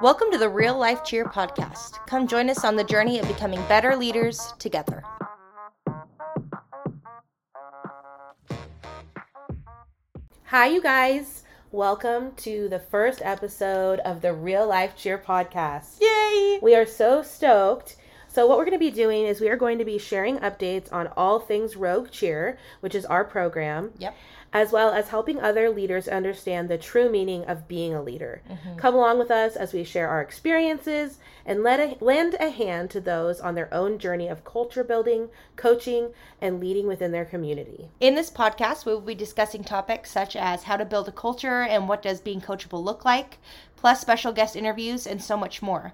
Welcome to the Real Life Cheer podcast. Come join us on the journey of becoming better leaders together. Hi, you guys. Welcome to the first episode of the Real Life Cheer podcast. Yay! We are so stoked. So, what we're going to be doing is we are going to be sharing updates on all things Rogue Cheer, which is our program. Yep. As well as helping other leaders understand the true meaning of being a leader. Mm-hmm. Come along with us as we share our experiences and let a, lend a hand to those on their own journey of culture building, coaching, and leading within their community. In this podcast, we will be discussing topics such as how to build a culture and what does being coachable look like, plus special guest interviews and so much more.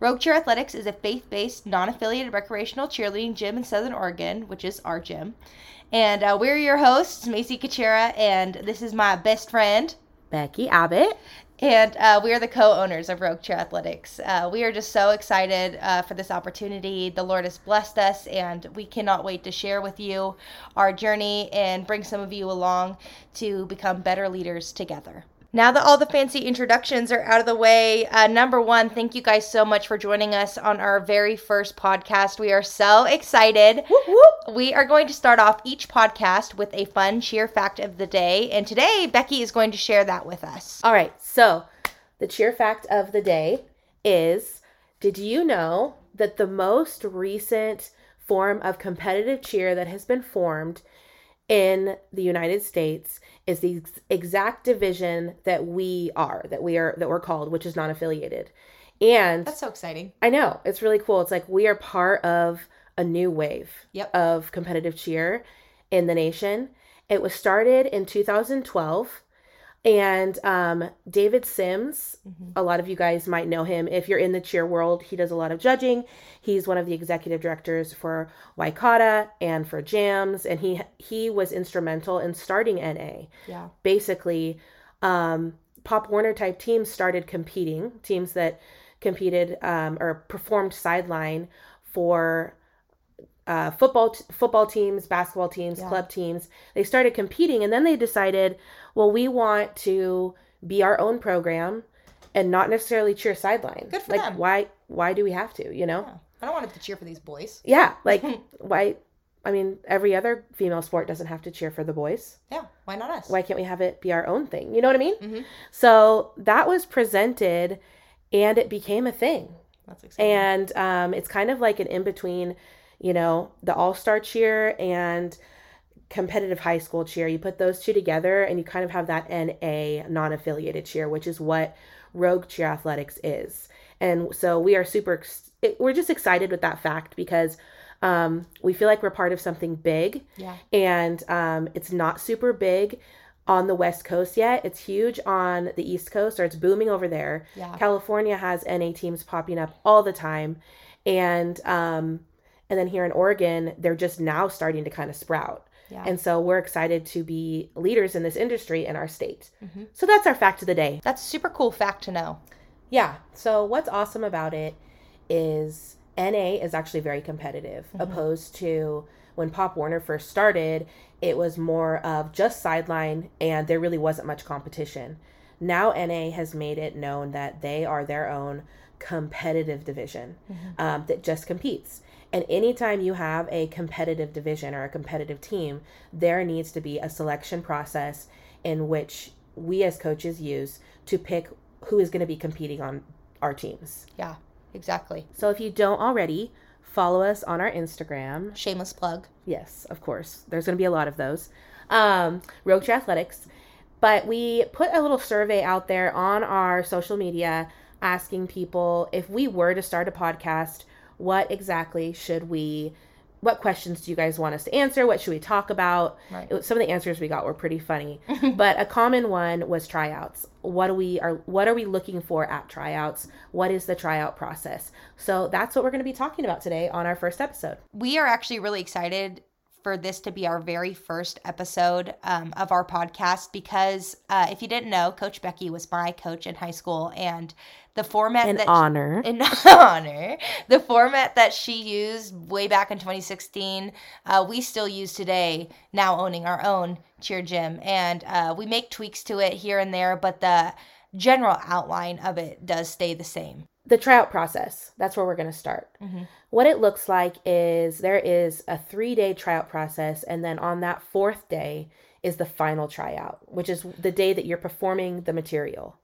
Rogue Cheer Athletics is a faith based, non affiliated recreational cheerleading gym in Southern Oregon, which is our gym. And uh, we're your hosts, Macy Kachera, and this is my best friend, Becky Abbott. And uh, we are the co owners of Rogue Cheer Athletics. Uh, we are just so excited uh, for this opportunity. The Lord has blessed us, and we cannot wait to share with you our journey and bring some of you along to become better leaders together. Now that all the fancy introductions are out of the way, uh, number one, thank you guys so much for joining us on our very first podcast. We are so excited. We are going to start off each podcast with a fun cheer fact of the day. And today, Becky is going to share that with us. All right. So, the cheer fact of the day is Did you know that the most recent form of competitive cheer that has been formed in the United States is the ex- exact division that we are, that we are, that we're called, which is non affiliated. And That's so exciting. I know it's really cool. It's like we are part of a new wave Yep. of competitive cheer in the nation. It was started in 2012, and um, David Sims. A lot of you guys might know him if you're in the cheer world. He does a lot of judging. He's one of the executive directors for Waikata and for Jams, and he he was instrumental in starting NA Yeah. basically um, Pop Warner type teams started competing, teams that competed um, or performed sideline for uh, football t- football teams, basketball teams, Yeah. club teams. They started competing, and then they decided, well, we want to be our own program and not necessarily cheer sideline. Good for like, them. why? Why do we have to? You know? Yeah. I don't want to cheer for these boys. Yeah. Like, why? I mean, every other female sport doesn't have to cheer for the boys Yeah. Why not us? why can't we have it be our own thing? You know what I mean? Mhm. So that was presented and it became a thing. That's exciting. And um, it's kind of like an in between, you know, the all star cheer and competitive high school cheer. You put those two together and you kind of have that NA non affiliated cheer, which is what Rogue Cheer Athletics is. And so we are super, we're just excited with that fact because um, we feel like we're part of something big yeah. and um, it's not super big on the west coast yet it's huge on the east coast or it's booming over there Yeah. california has na teams popping up all the time and um, and then here in oregon they're just now starting to kind of sprout Yeah. and so we're excited to be leaders in this industry in our state Mhm. so that's our fact of the day That's a super cool fact to know. yeah. So what's awesome about it is NA is actually very competitive, opposed to when Pop Warner first started, it was more of just sideline and there really wasn't much competition. Now NA has made it known that they are their own competitive division um, that just competes. And anytime you have a competitive division or a competitive team, there needs to be a selection process in which we as coaches use to pick who is going to be competing on our teams. Yeah. Exactly. So if you don't already, follow us on our Instagram. Shameless plug. Yes, of course. There's going to be a lot of those. Um, Rogue Cheer Athletics. But we put a little survey out there on our social media asking people if we were to start a podcast, what exactly should we, what questions do you guys want us to answer? What should we talk about? Right. Was- some of the answers we got were pretty funny, but a common one was tryouts. What do we are what are we looking for at tryouts? What is the tryout process? So that's what we're going to be talking about today on our first episode. we are actually really excited for this to be our very first episode um, of our podcast because uh, if you didn't know, Coach Becky was my coach in high school, and the format An that honor. in honor the format that she used way back in 2016 uh, we still use today now owning our own cheer gym and uh, we make tweaks to it here and there but the general outline of it does stay the same. The tryout process, that's where we're going to start. Mm-hmm. What it looks like is there is a three day tryout process, and then on that fourth day is the final tryout, which is the day that you're performing the material.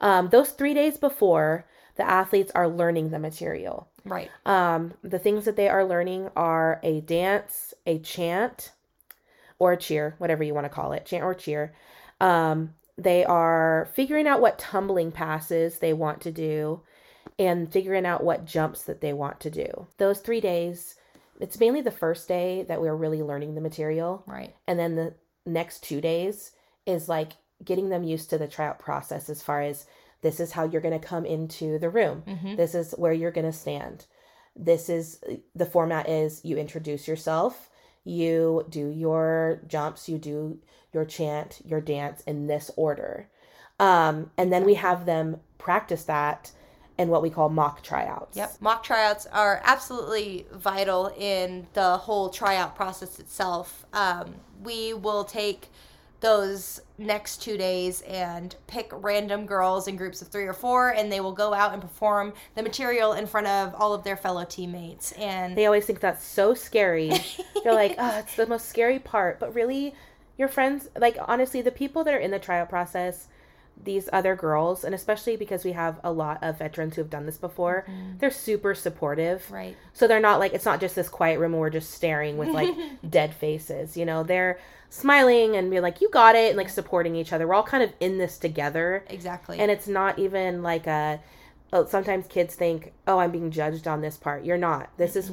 Um, those three days before, the athletes are learning the material. Right. Um, the things that they are learning are a dance, a chant, or a cheer, whatever you want to call it, chant or cheer. Um, they are figuring out what tumbling passes they want to do and figuring out what jumps that they want to do. Those three days, it's mainly the first day that we're really learning the material. Right. And then the next two days is like getting them used to the tryout process as far as this is how you're going to come into the room. Mm-hmm. This is where you're going to stand. This is the format is you introduce yourself, you do your jumps, you do your chant, your dance in this order. Um, and then we have them practice that in what we call mock tryouts. Yep. Mock tryouts are absolutely vital in the whole tryout process itself. Um, we will take those next two days and pick random girls in groups of three or four and they will go out and perform the material in front of all of their fellow teammates and They always think that's so scary. They're like, oh, it's the most scary part. But really, your friends, like, honestly, the people that are in the tryout process, these other girls, and especially because we have a lot of veterans who have done this before, mm-hmm. they're super supportive. right So they're not like, it's not just this quiet room where we're just staring with like dead faces. You know, they're smiling and be like, you got it, and like supporting each other. We're all kind of in this together. exactly And it's not even like a, oh, sometimes kids think, oh, I'm being judged on this part. You're not. This is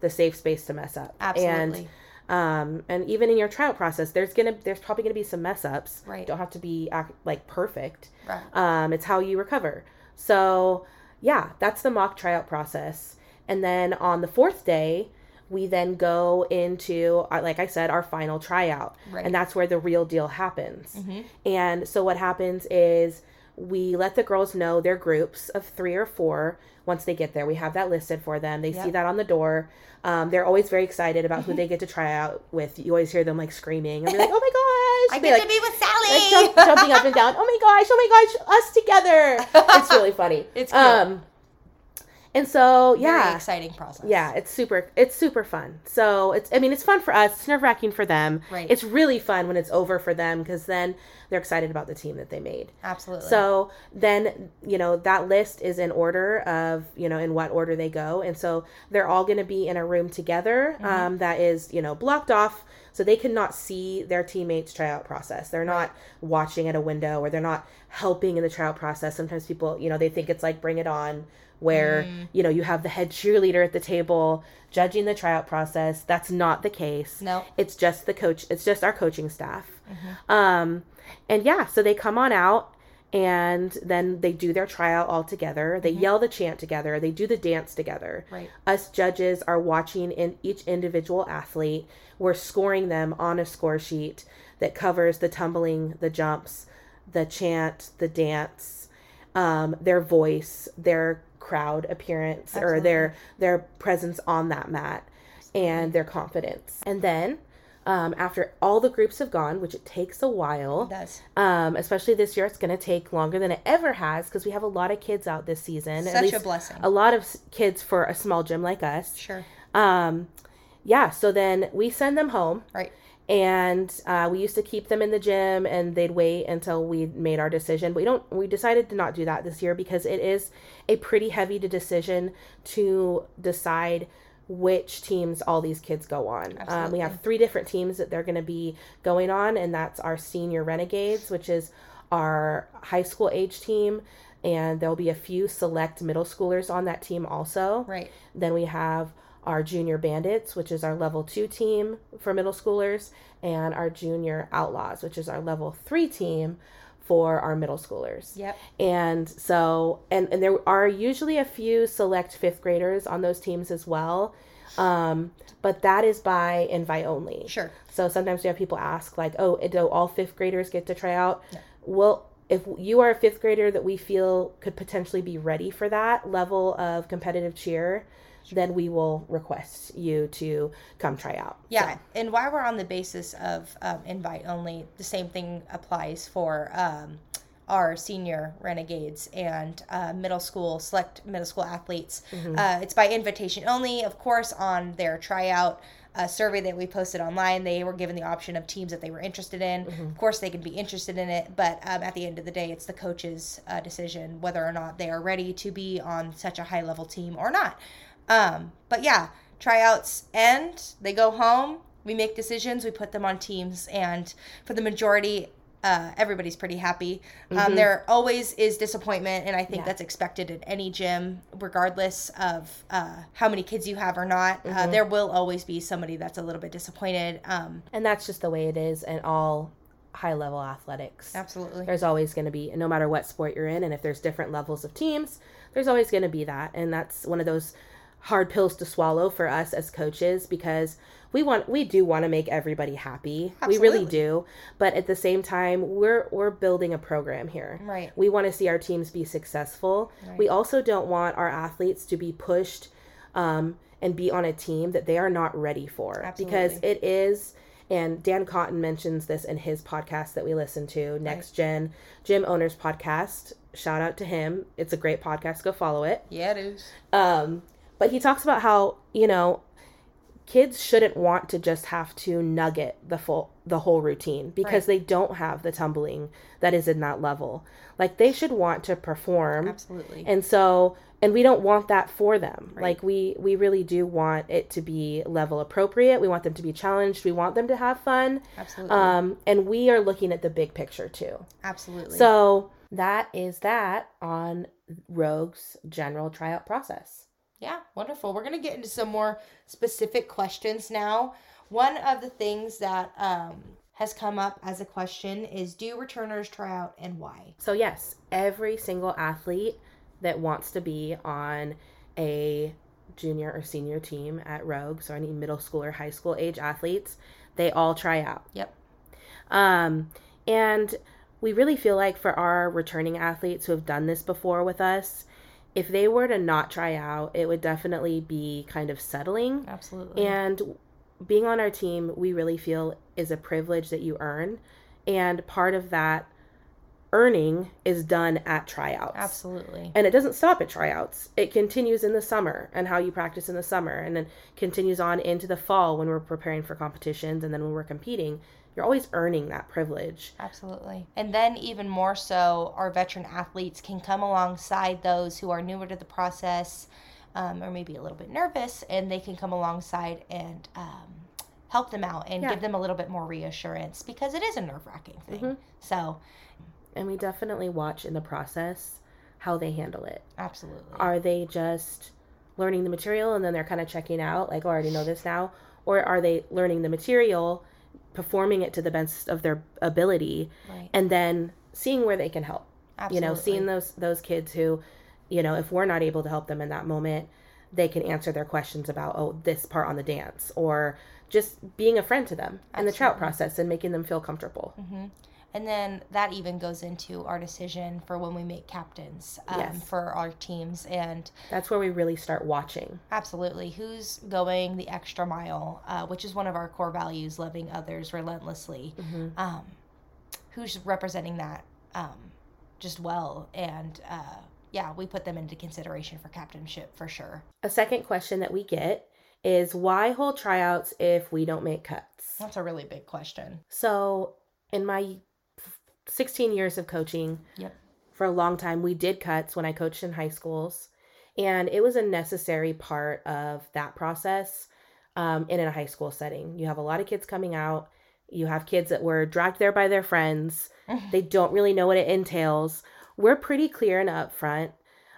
the safe space to mess up. absolutely And, um, and even in your tryout process, there's gonna, there's probably gonna be some mess ups. Right. Don't have to be ac- like perfect. right Um, it's how you recover. So yeah, that's the mock tryout process. And then on the fourth day, we then go into, uh, like I said, our final tryout. Right. And that's where the real deal happens. Mhm. And so what happens is we let the girls know their groups of three or four once they get there. We have that listed for them. They see that on the door. Um, they're always very excited about who they get to try out with. You always hear them like screaming and be like, "Oh my gosh!" I get like, to be with like Sally. jump, jumping up and down. Oh my gosh! Oh my gosh! Us together. It's really funny. It's. Um, and so Very yeah, exciting process. yeah, it's super. It's super fun. So it's. I mean, it's fun for us. It's nerve wracking for them. Right. It's really fun when it's over for them because then they're excited about the team that they made. Absolutely. So then, you know, that list is in order of, you know, in what order they go. And so they're all going to be in a room together um, that is, you know, blocked off so they cannot see their teammates' tryout process. They're not watching at a window or they're not helping in the tryout process. Sometimes people, you know, they think it's like bring it on where, you know, you have the head cheerleader at the table judging the tryout process. That's not the case. No. It's just the coach, it's just our coaching staff. Um, and yeah, so they come on out and then they do their tryout all together. They yell the chant together. They do the dance together. Right. Us judges are watching in each individual athlete. We're scoring them on a score sheet that covers the tumbling, the jumps, the chant, the dance, um, their voice, their crowd appearance, or their their presence on that mat, and their confidence. And then. Um, after all the groups have gone, which it takes a while, It does. um, especially this year, it's going to take longer than it ever has because we have a lot of kids out this season. Such at a blessing. A lot of kids for a small gym like us. Sure. Um, yeah, so then we send them home, Right. And uh, we used to keep them in the gym, and they'd wait until we made our decision. But we don't. We decided to not do that this year because it is a pretty heavy decision to decide which teams all these kids go on. Um, we have three different teams that they're going to be going on, and that's our senior renegades, which is our high school age team, and there'll be a few select middle schoolers on that team also. Right. Then we have our junior bandits, which is our level two team for middle schoolers, and our junior outlaws, which is our level three team for our middle schoolers. Yep. And so, and, and there are usually a few select fifth graders on those teams as well. Um, but that is by invite only. Sure. So sometimes we have people ask, like, oh, do all fifth graders get to try out? Well, if you are a fifth grader that we feel could potentially be ready for that level of competitive cheer, then we will request you to come try out. Yeah, and while we're on the basis of um, invite only, the same thing applies for um, our senior renegades and uh, middle school select middle school athletes. Uh, it's by invitation only, of course, on their tryout uh, survey that we posted online. They were given the option of teams that they were interested in. Of course, they can be interested in it, but um, at the end of the day, it's the coach's uh, decision whether or not they are ready to be on such a high level team or not. Um, but yeah, tryouts end, they go home. We make decisions, we put them on teams, and for the majority, uh, everybody's pretty happy. Um, there always is disappointment, and I think Yeah. that's expected at any gym, regardless of uh, how many kids you have or not. Uh, there will always be somebody that's a little bit disappointed. Um, And that's just the way it is in all high level athletics. absolutely. There's always going to be, no matter what sport you're in, and if there's different levels of teams, there's always going to be that. And that's one of those hard pills to swallow for us as coaches because we want we do want to make everybody happy. We really do. But at the same time, we're we're building a program here. Right. We want to see our teams be successful. We also don't want our athletes to be pushed um, and be on a team that they are not ready for Absolutely. because it is and Dan Cotton mentions this in his podcast that we listen to, Next Gen Gym Owners Podcast. Shout out to him. It's a great podcast. Go follow it. Yeah, it is. Um, but he talks about how, you know, kids shouldn't want to just have to nugget the full the whole routine because they don't have the tumbling that is in that level. Like they should want to perform. Absolutely. And so and we don't want that for them. Like we we really do want it to be level appropriate. We want them to be challenged. We want them to have fun. Absolutely. Um and we are looking at the big picture too. Absolutely. So that is that on Rogue's general tryout process. Yeah, wonderful. We're going to get into some more specific questions now. One of the things that um, has come up as a question is do returners try out and why? So yes, every single athlete that wants to be on a junior or senior team at Rogue, so any middle school or high school age athletes, they all try out. Yep. Um, and we really feel like for our returning athletes who have done this before with us, if they were to not try out, it would definitely be kind of settling. Absolutely. And being on our team, we really feel is a privilege that you earn. And part of that earning is done at tryouts. Absolutely. And it doesn't stop at tryouts. It continues in the summer and how you practice in the summer and then continues on into the fall when we're preparing for competitions and then when we're competing. You're always earning that privilege. Absolutely. And then, even more so, our veteran athletes can come alongside those who are newer to the process um, or maybe a little bit nervous, and they can come alongside and um, help them out and Yeah. give them a little bit more reassurance because it is a nerve wracking thing. So, And we definitely watch in the process how they handle it. absolutely. Are they just learning the material and then they're kind of checking out, like, oh, I already know this now? Or are they learning the material, performing it to the best of their ability, Right. and then seeing where they can help? Absolutely. You know, seeing those those kids who, you know, if we're not able to help them in that moment, they can answer their questions about, oh, this part on the dance, or just being a friend to them in the trout process and making them feel comfortable. Mm-hmm. And then that even goes into our decision for when we make captains um, Yes. for our teams. And That's where we really start watching. absolutely, who's going the extra mile, uh, which is one of our core values loving others relentlessly. Um, who's representing that um, just well. And uh, yeah, we put them into consideration for captainship for sure. A second question that we get is why hold tryouts if we don't make cuts? That's a really big question. So, in my 16 years of coaching, Yep. for a long time, we did cuts when I coached in high schools. And it was a necessary part of that process um, in a high school setting. You have a lot of kids coming out. You have kids that were dragged there by their friends. they don't really know what it entails. We're pretty clear and upfront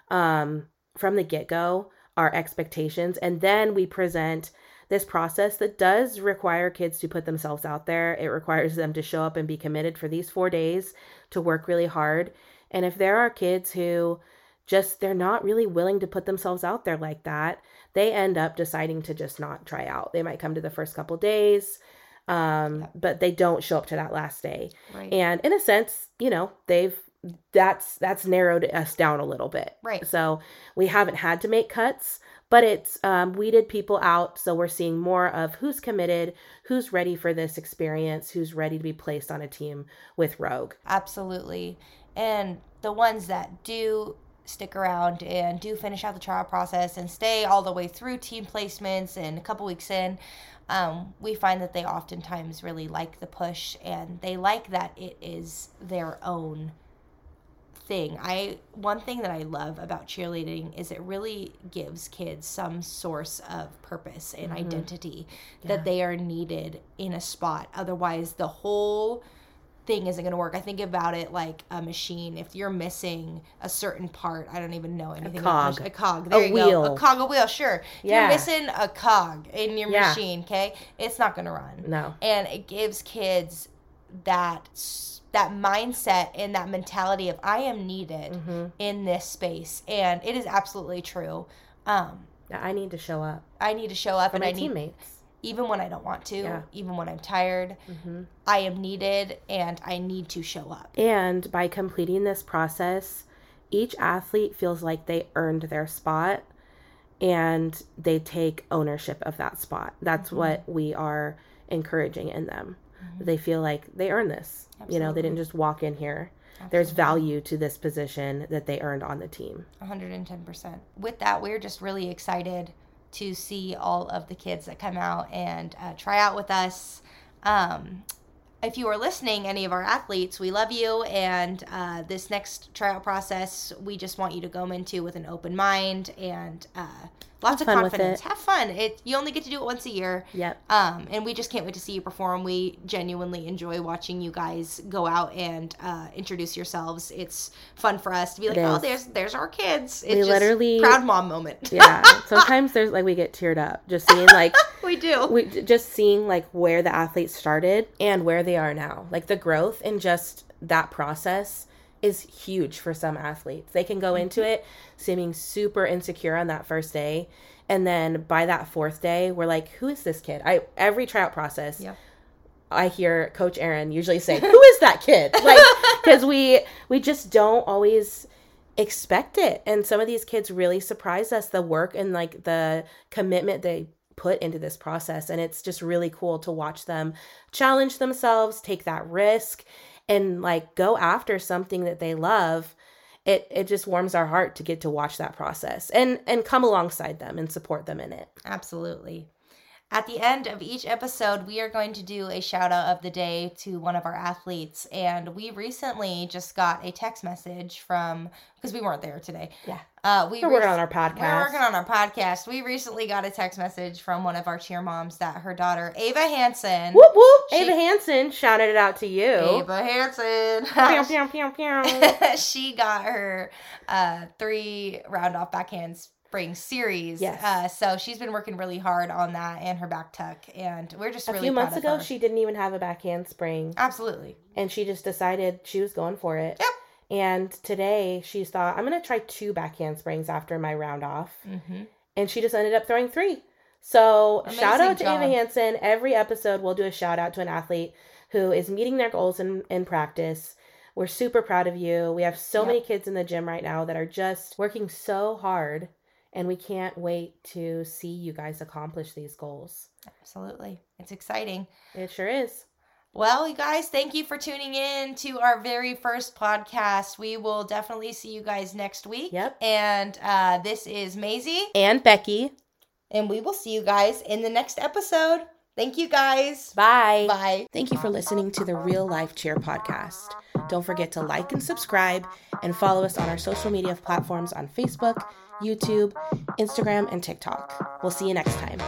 um, from the get go our expectations. And then we present this process that does require kids to put themselves out there. It requires them to show up and be committed for these four days to work really hard. And if there are kids who just they're not really willing to put themselves out there like that, they end up deciding to just not try out. They might come to the first couple days, um, but they don't show up to that last day. Right. And in a sense, you know, they've that's that's narrowed us down a little bit. Right. So we haven't had to make cuts, but it's um, weeded people out. So we're seeing more of who's committed, who's ready for this experience, who's ready to be placed on a team with Rogue. Absolutely. And the ones that do stick around and do finish out the trial process and stay all the way through team placements and a couple weeks in, um, we find that they oftentimes really like the push and they like that it is their own thing. I one thing that I love about cheerleading is it really gives kids some source of purpose and mm-hmm. identity yeah. that they are needed in a spot. Otherwise, the whole thing isn't going to work. I think about it like a machine. If you're missing a certain part, I don't even know anything. A cog. A cog. There a you wheel. go. A cog, a wheel. Sure. If yeah. you're missing a cog in your yeah. machine, okay, it's not going to run. No. And it gives kids that that mindset and that mentality of I am needed mm-hmm. in this space, and it is absolutely true. Um, I need to show up. I need to show up, For and my I need teammates even when I don't want to, yeah. even when I'm tired, mm-hmm. I am needed and I need to show up. And by completing this process, each athlete feels like they earned their spot and they take ownership of that spot. That's mm-hmm. what we are encouraging in them. Mm-hmm. They feel like they earned this. Absolutely. You know, they didn't just walk in here. Absolutely. There's value to this position that they earned on the team. 110%. With that, we're just really excited to see all of the kids that come out and uh, try out with us. Um, if you are listening, any of our athletes, we love you. And uh, this next tryout process, we just want you to go into with an open mind and uh, lots of confidence. Have fun. It you only get to do it once a year. Yep. Um, and we just can't wait to see you perform. We genuinely enjoy watching you guys go out and uh, introduce yourselves. It's fun for us to be like, oh, there's there's our kids. It's we literally proud mom moment. yeah. Sometimes there's like we get teared up just seeing like we do. We just seeing like where the athletes started and where they are now. Like the growth in just that process is huge for some athletes. They can go into mm-hmm. it seeming super insecure on that first day. And then by that fourth day, we're like, who is this kid? I every tryout process, yep. I hear Coach Aaron usually say, "Who is that kid?" Like, because we we just don't always expect it, and some of these kids really surprise us. The work and like the commitment they put into this process, and it's just really cool to watch them challenge themselves, take that risk, and like go after something that they love. It it just warms our heart to get to watch that process and and come alongside them and support them in it. Absolutely at the end of each episode, we are going to do a shout out of the day to one of our athletes. And we recently just got a text message from, because we weren't there today. Yeah. Uh, we we're working on our podcast. We're working on our podcast. We recently got a text message from one of our cheer moms that her daughter, Ava Hanson. Whoop whoop. She, Ava Hanson shouted it out to you. Ava Hanson. she got her uh, three round off backhands spring series. Yes. Uh, so she's been working really hard on that and her back tuck, and we're just a really few months ago she didn't even have a backhand spring. Absolutely. And she just decided she was going for it. Yep. And today she thought I'm gonna try two backhand springs after my round off, mm-hmm. and she just ended up throwing three. So Amazing shout out to job. Ava Hanson. Every episode we'll do a shout out to an athlete who is meeting their goals in, in practice. We're super proud of you. We have so yep. many kids in the gym right now that are just working so hard and we can't wait to see you guys accomplish these goals. Absolutely. It's exciting. It sure is. Well, you guys, thank you for tuning in to our very first podcast. We will definitely see you guys next week. Yep. And uh, this is Maisie and Becky. And we will see you guys in the next episode. Thank you guys. Bye. Bye. Thank you for listening to the Real Life Cheer podcast. Don't forget to like and subscribe and follow us on our social media platforms on Facebook, YouTube, Instagram, and TikTok. We'll see you next time.